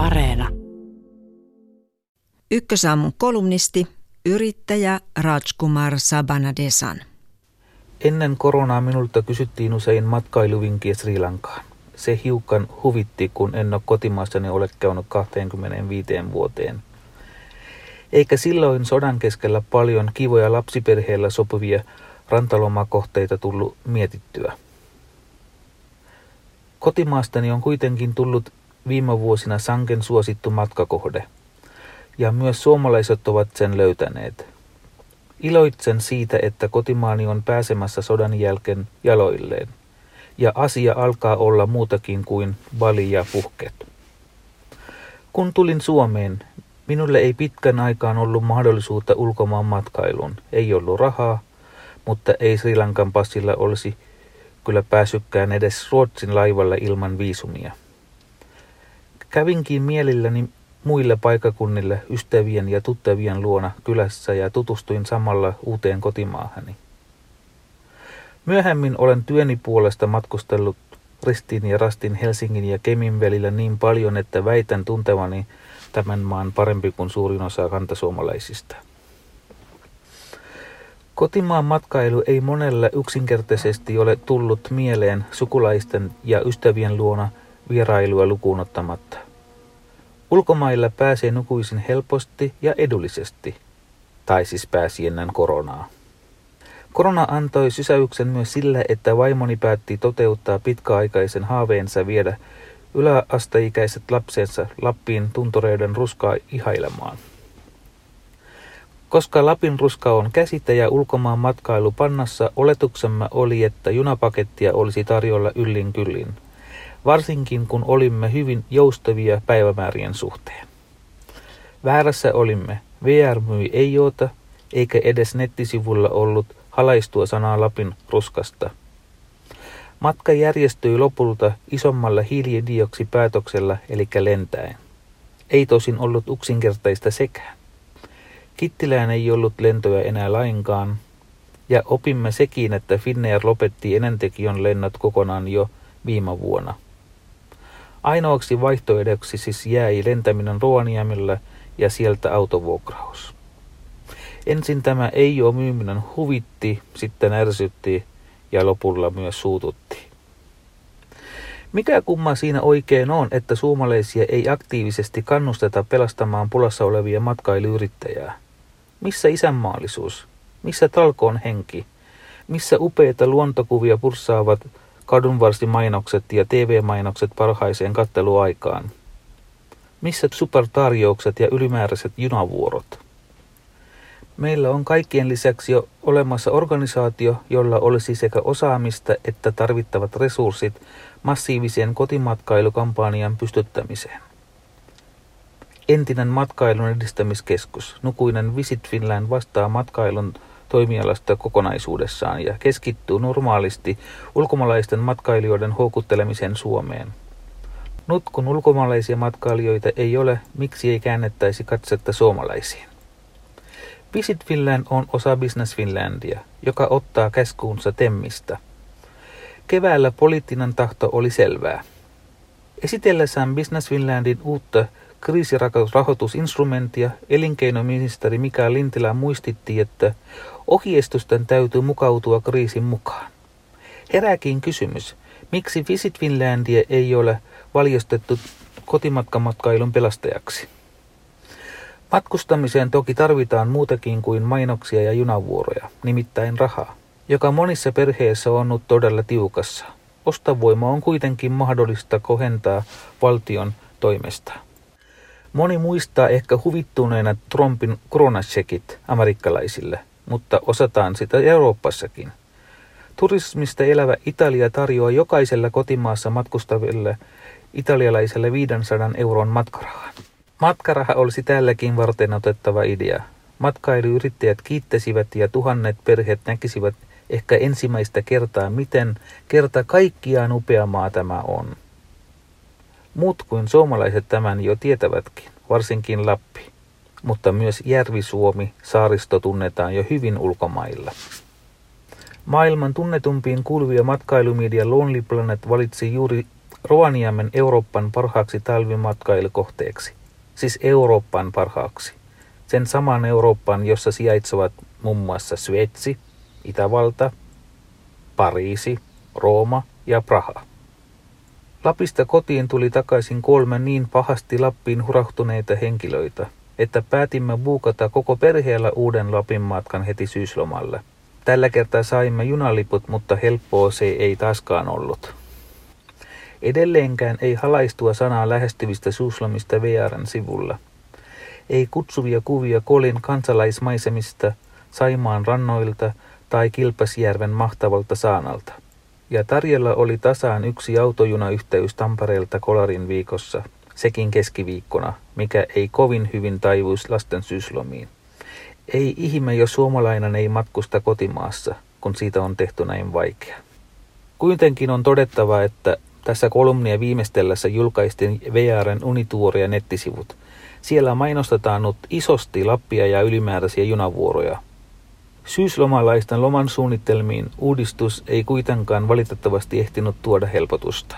Areena. Ykkösaamun kolumnisti, yrittäjä Rajkumar Sabanadesan. Ennen koronaa minulta kysyttiin usein matkailuvinkiä Sri Lankaan. Se hiukan huvitti, kun en ole kotimaassani ole käynyt 25 vuoteen. Eikä silloin sodan keskellä paljon kivoja lapsiperheellä sopivia rantalomakohteita tullut mietittyä. Kotimaastani on kuitenkin tullut viime vuosina sanken suosittu matkakohde, ja myös suomalaiset ovat sen löytäneet. Iloitsen siitä, että kotimaani on pääsemässä sodan jälkeen jaloilleen, ja asia alkaa olla muutakin kuin Bali ja puhket. Kun tulin Suomeen, minulle ei pitkän aikaan ollut mahdollisuutta ulkomaan matkailuun. Ei ollut rahaa, mutta ei Sri Lankan passilla olisi kyllä päässytkään edes Ruotsin laivalle ilman viisumia. Kävinkin mielilläni muille paikakunnille ystävien ja tuttavien luona kylässä ja tutustuin samalla uuteen kotimaahani. Myöhemmin olen työni puolesta matkustellut ristiin ja rastin Helsingin ja Kemin välillä niin paljon, että väitän tuntevani tämän maan parempi kuin suurin osa kantasuomalaisista. Kotimaan matkailu ei monelle yksinkertaisesti ole tullut mieleen sukulaisten ja ystävien luona vierailua lukuun ottamatta. Ulkomailla pääsee nukuisin helposti ja edullisesti, tai siis pääsi ennen koronaa. Korona antoi sysäyksen myös sille, että vaimoni päätti toteuttaa pitkäaikaisen haaveensa viedä yläasteikäiset lapsensa Lappiin tuntureiden ruskaa ihailemaan. Koska Lapin ruska on käsite ja ulkomaan matkailu pannassa, oletuksemme oli, että junapakettia olisi tarjolla yllin kyllin, varsinkin kun olimme hyvin joustavia päivämäärien suhteen. Väärässä olimme. VR myi ei joota, eikä edes nettisivulla ollut halaistua sanaa Lapin ruskasta. Matka järjestyi lopulta isommalle hiilidioksipäätöksellä, eli lentäen. Ei tosin ollut yksinkertaista sekään. Kittilään ei ollut lentoja enää lainkaan, ja opimme sekin, että Finnair lopetti Enentekion lennot kokonaan jo viime vuonna. Ainoaksi vaihtoehdoksi siis jäi lentäminen Rovaniemellä ja sieltä autovuokraus. Ensin tämä ei ole myyminen huvitti, sitten ärsytti ja lopulla myös suututti. Mikä kumma siinä oikein on, että suomalaisia ei aktiivisesti kannusteta pelastamaan pulassa olevia matkailuyrittäjää? Missä isänmaallisuus? Missä talkoon henki? Missä upeita luontokuvia purssaavat kadunvarsimainokset ja TV-mainokset parhaiseen katteluaikaan? Missä supertarjoukset ja ylimääräiset junavuorot? Meillä on kaikkien lisäksi jo olemassa organisaatio, jolla olisi sekä osaamista että tarvittavat resurssit massiivisen kotimatkailukampanjan pystyttämiseen entinen matkailun edistämiskeskus, nukuinen Visit Finland vastaa matkailun toimialasta kokonaisuudessaan ja keskittyy normaalisti ulkomaalaisten matkailijoiden houkuttelemiseen Suomeen. Nyt kun ulkomaalaisia matkailijoita ei ole, miksi ei käännettäisi katsetta suomalaisiin? Visit Finland on osa Business Finlandia, joka ottaa käskuunsa Temmistä. Keväällä poliittinen tahto oli selvää. Esitellessään Business Finlandin uutta kriisirahoitusinstrumenttia elinkeinoministeri Mikael Lintilä muistitti, että ohjeistusten täytyy mukautua kriisin mukaan. Herääkin kysymys, miksi Visit Finlandia ei ole valjastettu kotimatkamatkailun pelastajaksi? Matkustamiseen toki tarvitaan muutakin kuin mainoksia ja junavuoroja, nimittäin rahaa, joka monissa perheissä on nyt todella tiukassa. Ostavoima on kuitenkin mahdollista kohentaa valtion toimesta. Moni muistaa ehkä huvittuneena Trumpin koronasekit amerikkalaisille, mutta osataan sitä Euroopassakin. Turismista elävä Italia tarjoaa jokaisella kotimaassa matkustaville italialaiselle 500 euron matkarahan. Matkaraha olisi tälläkin varten otettava idea. Matkailuyrittäjät kiittäisivät ja tuhannet perheet näkisivät ehkä ensimmäistä kertaa, miten kerta kaikkiaan upea maa tämä on. Muut kuin suomalaiset tämän jo tietävätkin, varsinkin Lappi. Mutta myös Järvi-Suomi, saaristo tunnetaan jo hyvin ulkomailla. Maailman tunnetumpiin kuuluvia matkailumedia Lonely Planet valitsi juuri Rovaniemen Euroopan parhaaksi talvimatkailukohteeksi, siis Euroopan parhaaksi. Sen saman Euroopan, jossa sijaitsevat muun muassa Sveitsi, Itävalta, Pariisi, Rooma ja Praha. Lapista kotiin tuli takaisin kolme niin pahasti Lappiin hurahtuneita henkilöitä, että päätimme buukata koko perheellä uuden Lapin matkan heti syyslomalle. Tällä kertaa saimme junaliput, mutta helppoa se ei taaskaan ollut. Edelleenkään ei halaistua sanaa lähestyvistä suuslomista VRn sivulla. Ei kutsuvia kuvia Kolin kansalaismaisemista, Saimaan rannoilta tai Kilpasjärven mahtavalta saanalta. Ja tarjolla oli tasaan yksi autojunayhteys Tampereelta Kolarin viikossa, sekin keskiviikkona, mikä ei kovin hyvin taivuisi lasten syyslomiin. Ei ihme, jos suomalainen ei matkusta kotimaassa, kun siitä on tehty näin vaikea. Kuitenkin on todettava, että tässä kolumnia viimeistellessä julkaistiin VRn unituoria nettisivut. Siellä mainostetaan nyt isosti Lappia ja ylimääräisiä junavuoroja. Syyslomalaisten loman suunnitelmiin uudistus ei kuitenkaan valitettavasti ehtinyt tuoda helpotusta.